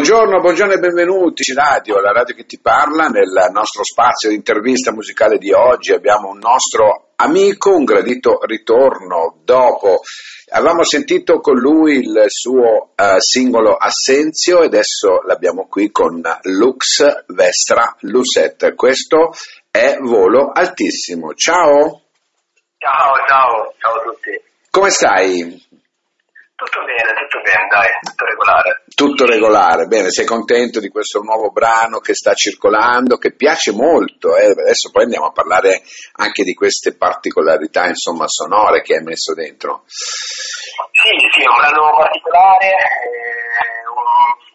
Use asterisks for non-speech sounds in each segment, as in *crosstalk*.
Buongiorno, buongiorno e benvenuti Radio, la radio che ti parla. Nel nostro spazio di intervista musicale di oggi abbiamo un nostro amico, un gradito ritorno dopo. Avevamo sentito con lui il suo uh, singolo Assenzio e adesso l'abbiamo qui con Lux Vestra Lucette. Questo è Volo Altissimo. Ciao! Ciao, ciao, ciao a tutti. Come stai? Tutto bene, tutto bene, dai, tutto regolare. Tutto regolare, bene, sei contento di questo nuovo brano che sta circolando, che piace molto, eh? adesso poi andiamo a parlare anche di queste particolarità, insomma, sonore che hai messo dentro. Sì, sì, è un brano particolare, un,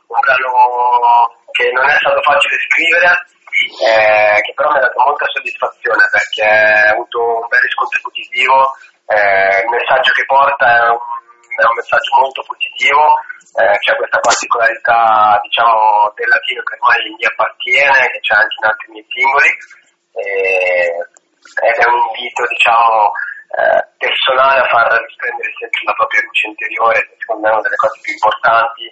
un, brano che non è stato facile scrivere, eh, che però mi ha dato molta soddisfazione perché ha avuto un bel riscontro positivo, eh, il messaggio che porta è un è un messaggio molto positivo, eh, c'è questa particolarità diciamo, del latino che ormai mi appartiene, che c'è anche in altri miei singoli, eh, ed è un invito diciamo, eh, personale a far risplendere sempre la propria luce interiore, che secondo me è una delle cose più importanti,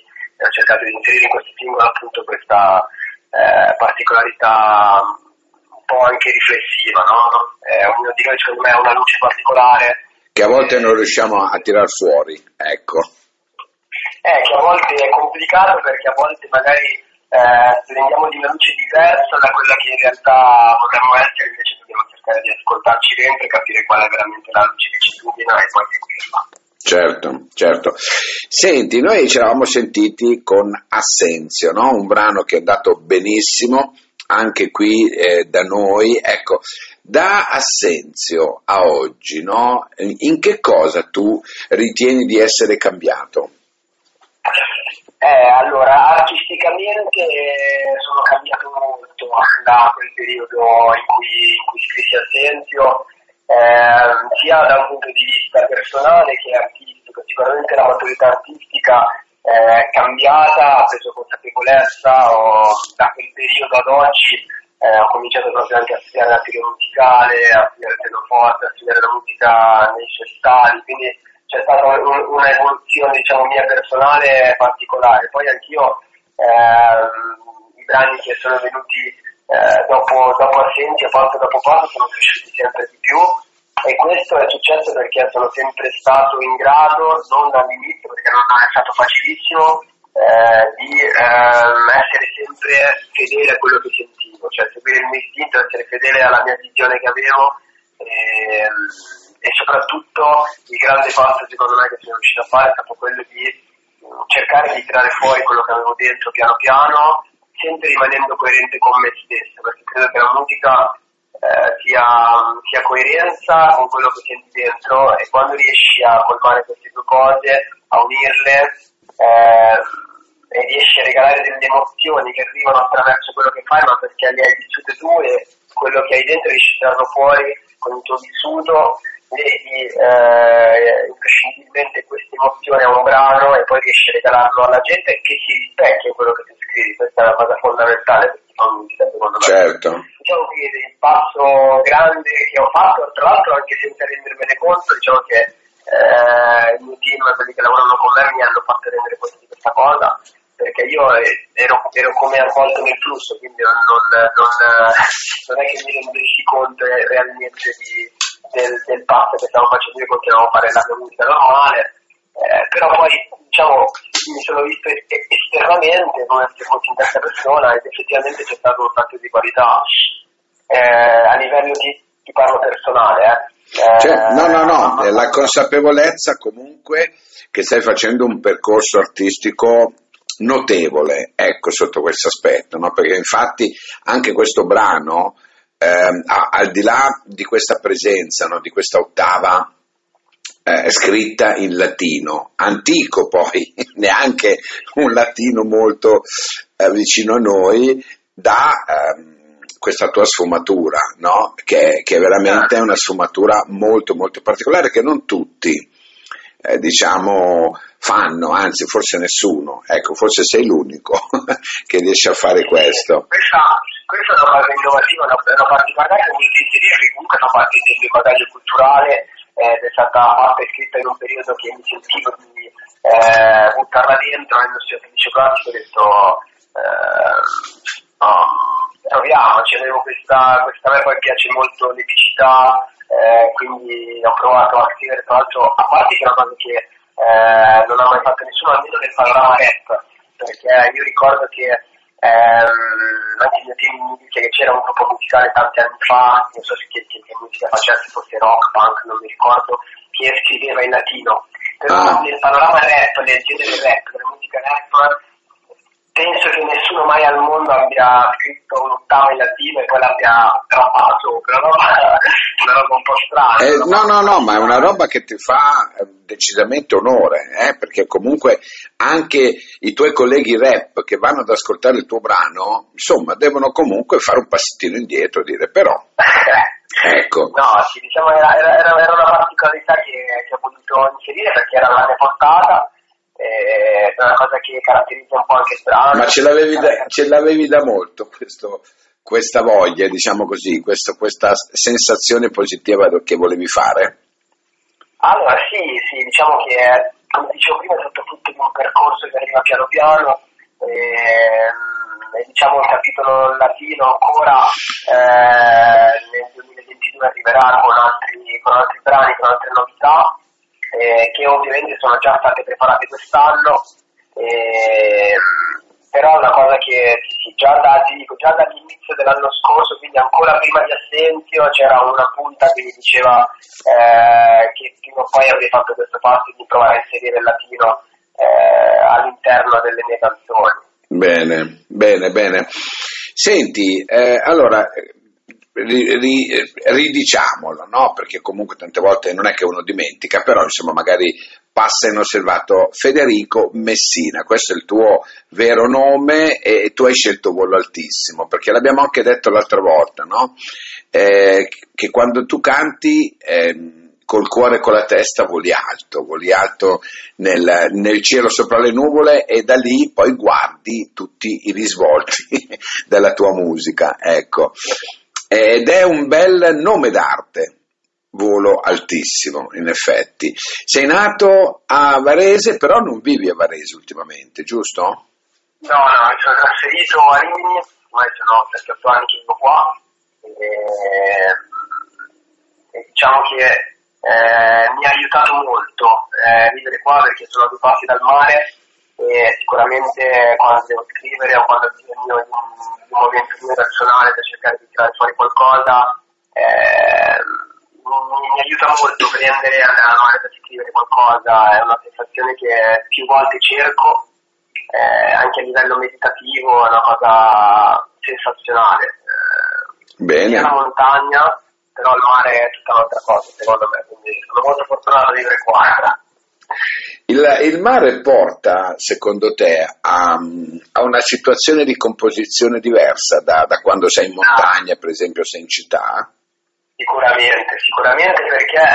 ho cercato di inserire in questo singolo appunto questa eh, particolarità un po' anche riflessiva, no? Eh, ognuno di noi secondo me ha una luce particolare che a volte non riusciamo a tirar fuori, ecco. Eh, che a volte è complicato perché a volte magari eh, prendiamo di una luce diversa da quella che in realtà vorremmo essere, invece dobbiamo cercare di ascoltarci dentro e capire qual è veramente la luce che ci illumina e poi seguirla. Certo, certo. Senti, noi ci eravamo sentiti con Assenzio, no? un brano che è andato benissimo anche qui eh, da noi. Ecco, da Assenzio a oggi, no? in che cosa tu ritieni di essere cambiato? Eh, allora, artisticamente sono cambiato molto da quel periodo in cui, in cui scrissi Assenzio, eh, sia da un punto di vista personale che artistico. Sicuramente la maturità artistica è cambiata, ha preso consapevolezza, ho, da quel periodo ad oggi eh, ho cominciato proprio anche a studiare la teoria musicale, a studiare il pianoforte, a studiare la musica nei stadi, quindi c'è stata un, una evoluzione diciamo mia personale particolare. Poi anch'io ehm, i brani che sono venuti eh, dopo, dopo Assenti, passo dopo passo, sono cresciuti sempre di più e questo è successo perché sono sempre stato in grado, non dall'inizio perché non è stato facilissimo, eh, di ehm, essere sempre fedele a quello che sentivo, cioè seguire il mio istinto, essere fedele alla mia visione che avevo ehm, e soprattutto il grande passo secondo me che sono riuscito a fare è stato quello di mm, cercare di tirare fuori quello che avevo dentro piano piano, sempre rimanendo coerente con me stesso, perché credo che la musica eh, sia, sia, coerenza con quello che senti dentro e quando riesci a colmare queste due cose, a unirle, eh, e riesci a regalare delle emozioni che arrivano attraverso quello che fai, ma perché le hai vissute tu e quello che hai dentro riesci a tirarlo fuori con il tuo vissuto, vedi eh, imprescindibilmente queste emozioni a un brano e poi riesci a regalarlo alla gente che si rispecchia in quello che tu scrivi, questa è la cosa fondamentale per chi fa musica secondo me. Certo. Diciamo che il passo grande che ho fatto, tra l'altro anche senza rendermene conto, diciamo che eh, il mio team, quelli che lavorano con me, mi hanno fatto rendere conto di questa cosa perché io ero, ero come avvolto nel flusso, quindi non, non, non, *laughs* è che mi rendessi conto realmente di, del, del passo che stavo facendo, io continuavo a fare la mia musica normale, eh, però poi diciamo mi sono visto esternamente come se fossi in terza persona ed effettivamente c'è stato un salto di qualità eh, a livello di, di parlo personale. Eh. Cioè, no, no, no, la consapevolezza comunque che stai facendo un percorso artistico notevole, ecco, sotto questo aspetto, no? perché infatti anche questo brano, ehm, al di là di questa presenza, no? di questa ottava eh, scritta in latino, antico poi, *laughs* neanche un latino molto eh, vicino a noi, dà ehm, questa tua sfumatura, no? che, che veramente è una sfumatura molto molto particolare che non tutti eh, diciamo, fanno, anzi forse nessuno, ecco, forse sei l'unico *laughs* che riesce a fare questo. Questa, questa è una cosa innovativa, una, una particolare che vuol dire comunque fa parte del mio bagaglio culturale ed è stata fatta e scritta in un periodo che mi sentivo di eh, buttarla dentro nel mio felice classico ho detto eh, no, proviamoci, avevo questa, questa a me poi piace molto l'epicità, eh, quindi ho provato a scrivere tra l'altro, a parte che è una cosa che eh, non ha mai fatto nessuno, almeno nel panorama rap, perché io ricordo che ehm, anche il mio team mi dice che c'era un gruppo musicale tanti anni fa, non so se che, che, che musica facesse, fosse rock, punk, non mi ricordo, che scriveva in latino. Però ah. nel panorama rap, nel genere rap, nella musica rap, penso che nessuno mai al mondo abbia scritto un ottavo in latino e poi l'abbia rappato sopra, no? *laughs* una roba un po' strana. Eh, no, no, no, ma è una roba che ti fa eh, decisamente onore, eh? perché comunque anche i tuoi colleghi rap che vanno ad ascoltare il tuo brano, insomma, devono comunque fare un passettino indietro e dire però... *laughs* Ecco. No, sì, diciamo era, era, era una particolarità che, che ho voluto inserire perché era la mia portata è una cosa che caratterizza un po' anche strano. Ma ce l'avevi da, ce l'avevi da molto questo, questa voglia, diciamo così, questo, questa sensazione positiva che volevi fare? Allora sì, sì, diciamo che come dicevo prima è stato frutto di un percorso che arriva piano piano e, e diciamo il capitolo latino ancora eh, nel 2022 arriverà con altri, con altri brani, con altre novità eh, che ovviamente sono già state preparate quest'anno, eh, però è una cosa che già, da, dico, già, dall'inizio dell'anno scorso, quindi ancora prima di Assenzio, c'era una punta che mi diceva eh, che prima o poi avrei fatto questo passo di provare a inserire il latino eh, all'interno delle mie canzoni. Bene, bene, bene. Senti, allora ridiciamolo, no? perché comunque tante volte non è che uno dimentica, però insomma magari passa inosservato Federico Messina, questo è il tuo vero nome e tu hai scelto volo altissimo, perché l'abbiamo anche detto l'altra volta, no? eh, che quando tu canti eh, col cuore e con la testa voli alto, voli alto nel, nel, cielo sopra le nuvole e da lì poi guardi tutti i risvolti *laughs* della tua musica, ecco ed è un bel nome d'arte, volo altissimo in effetti. Sei nato a Varese, però non vivi a Varese ultimamente, giusto? No, no, mi sono trasferito a Rimini, ormai sono 7-8 anni che vivo qua e, e diciamo che eh, mi ha aiutato molto eh, vivere qua perché sono due passi dal mare e sicuramente quando devo scrivere o quando ho bisogno di un, di un momento mio personale per cercare di tirare fuori qualcosa eh, mi, mi, aiuta molto prendere andare al mare per scrivere qualcosa, è una sensazione che più volte cerco, eh, anche a livello meditativo è una cosa sensazionale. Eh, Bene. la montagna, però il mare è tutta un'altra cosa secondo me, quindi sono molto fortunato a vivere qua. Il, il, mare porta, secondo te, a, a, una situazione di composizione diversa da, da, quando sei in montagna, per esempio, sei in città? Sicuramente, sicuramente perché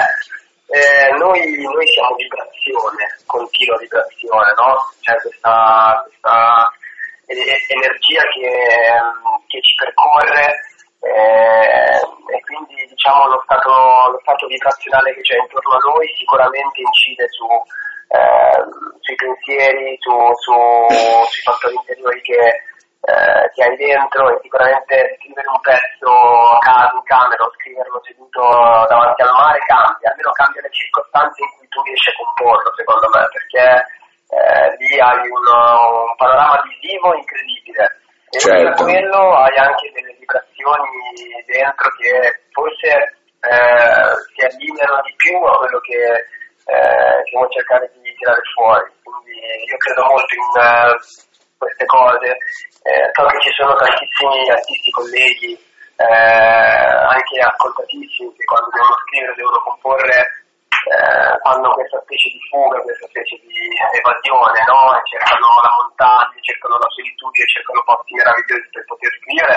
eh, noi, noi, siamo vibrazione, continua vibrazione, no? C'è questa, questa energia che, che, ci percorre eh, e quindi diciamo lo stato, lo stato vibrazionale che c'è intorno a noi sicuramente incide su eh, sui pensieri, su, su, sui fattori interiori che, eh, che, hai dentro e sicuramente scrivere un pezzo a casa in camera o scriverlo seduto davanti al mare cambia, almeno cambia le circostanze in cui tu riesci a comporlo secondo me perché eh, lì hai un, un, panorama visivo incredibile e certo. quello hai anche delle vibrazioni dentro che forse eh, si allineano di più a quello che eh, che cercare di tirare fuori. Quindi io credo molto in uh, queste cose. Eh, so che ci sono tantissimi artisti colleghi, eh, anche ascoltatissimi, che quando devono scrivere, devono comporre, eh, fanno questa specie di fuga, questa specie di evasione, no? Cercano la montagna, cercano la solitudine, cercano posti meravigliosi per poter scrivere.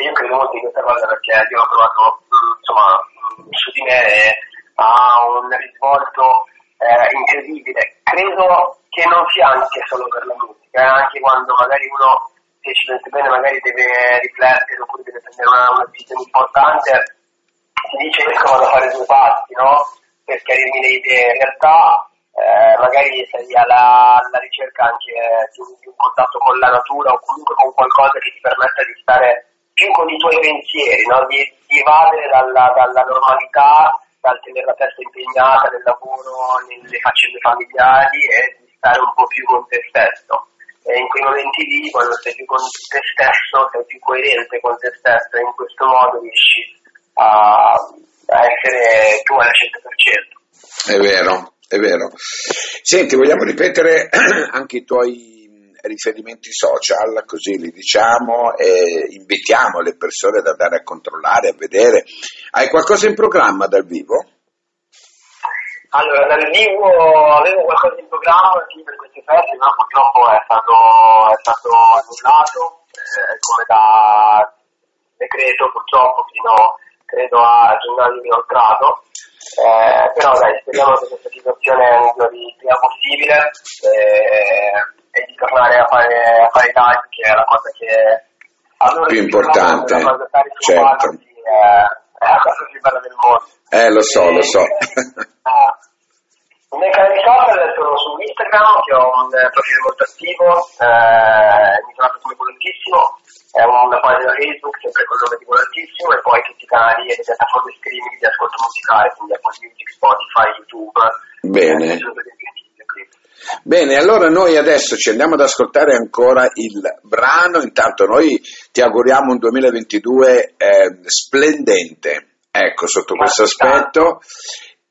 E io credo molto in questa cosa perché io ho trovato, mm, insomma, mm, su di me ha un risvolto eh, incredibile. Credo che non sia anche solo per la musica, eh, anche quando magari uno, se ci pensa bene, magari deve riflettere oppure deve prendere una, una decisione importante, si dice che vado a fare due passi, no? Per chiarirmi le idee. In realtà eh, magari sei alla, alla ricerca anche di un, di un, contatto con la natura o comunque con qualcosa che ti permetta di stare più con i tuoi pensieri, no? di, di evadere dalla, dalla normalità, dal tenere la testa impegnata nel lavoro, nelle faccende familiari e di stare un po' più con te stesso. E in quei momenti lì, quando sei più con te stesso, sei più coerente con te stesso e in questo modo riesci a, a essere tu al 100%. È vero, è vero. Senti, vogliamo ripetere *clears throat* anche i tuoi riferimenti social, così li diciamo e invitiamo le persone ad andare a controllare, a vedere. Hai qualcosa in programma dal vivo? Allora, dal vivo avevo qualcosa in programma sì, per queste feste, ma purtroppo è stato, è stato annullato, eh, come da decreto purtroppo fino credo a gennaio inoltrato. Eh, però dai, speriamo che questa situazione migliori il prima possibile eh, e di tornare a fare, a fare i live, che è la cosa che a loro più importante. Certo. È, è la cosa più bella del mondo. Eh, lo so, e, lo so. Ah, canali social sono su Instagram, che ho un profilo molto attivo, eh, mi chiamato come volantissimo, è una pagina Facebook sempre con il nome di volantissimo e poi tutti i canali e le piattaforme streaming di ascolto musicale, quindi Apple Music, Spotify, YouTube. Bene. Bene, allora noi adesso ci andiamo ad ascoltare ancora il brano, intanto noi ti auguriamo un 2022 eh, splendente, ecco, sotto questo aspetto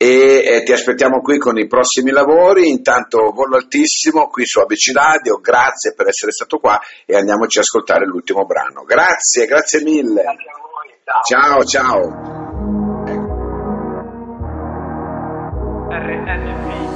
e eh, ti aspettiamo qui con i prossimi lavori. Intanto volo altissimo qui su ABC Radio, grazie per essere stato qua e andiamoci a ascoltare l'ultimo brano. Grazie, grazie mille. Grazie voi, ciao, ciao. ciao.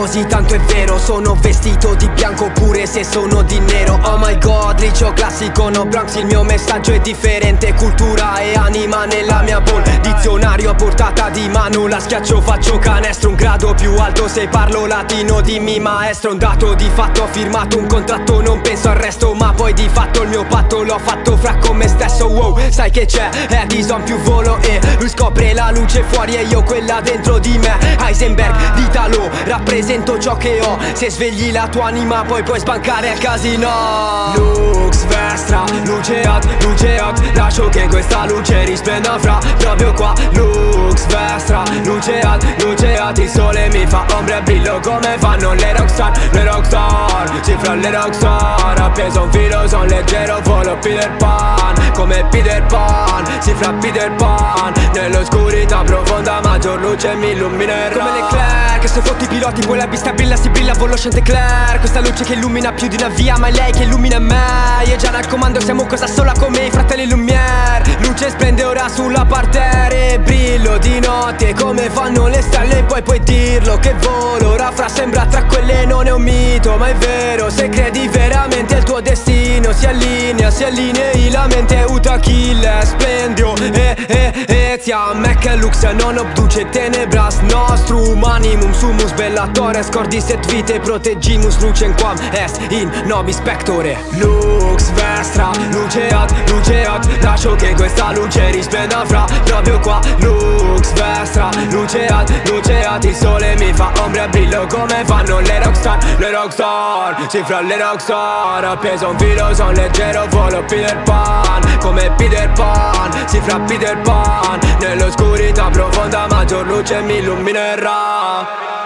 Così tanto è vero. Sono vestito di bianco pure se sono di nero. Oh my god, riccio classico no Bronx Il mio messaggio è differente. Cultura e anima nella mia ball Dizionario a portata di mano La schiaccio faccio canestro. Un grado più alto se parlo latino Dimmi maestro. Un dato di fatto Ho firmato un contratto. Non penso al resto Ma poi di fatto il mio patto l'ho fatto fra con me stesso. Wow, sai che c'è? Edison più volo e lui scopre la luce fuori E io quella dentro di me. Heisenberg, d'Italia regalo Rappresento ciò che ho. Se svegli la tua anima poi puoi spancare al casino. Lux Vestra, luce hot, luce hot Lascio che questa luce risplenda fra proprio qua. Lux Vestra, luce hot, luce hot Il sole mi fa ombra e brillo come fanno le rockstar Le rockstar, si fra le rockstar Appeso un filo, son leggero, volo Peter Pan. Come Peter Pan, si fra Peter Pan. Nell'oscurità profonda maggior luce mi illuminerà. Come le Leclerc, se fotti i piloti la pista brilla si brilla Volo Chantecler Questa luce che illumina più di una via Ma è lei che illumina me. Io già dal comando siamo cosa sola come i fratelli Lumière. Luce splende ora sulla parterre Brillo di notte come fanno le stelle Poi puoi dirlo che volo. Ora fra sembra tra quelle non è un mito Ma è vero. Se credi veramente al tuo destino Si allinea, si allinei la mente Uta kill, splendio E, e, e, tia Mecca lux non obduce tenebras Nostrum animum sumus bellatore Scordi set vite proteggimus lucem quam est in nobis pectore. Lux vestra, luce ad, luce ad Lascio che questa luce risplenda fra proprio qua. Lux vestra, luce ad, luce Il sole mi fa ombra e brillo come fanno le rockstar Le rockstar, si fra le rockstar Appeso un filo, son leggero, volo Peter Pan Come Peter Pan, si fra Peter Pan Nell'oscurità profonda maggior luce mi illuminerà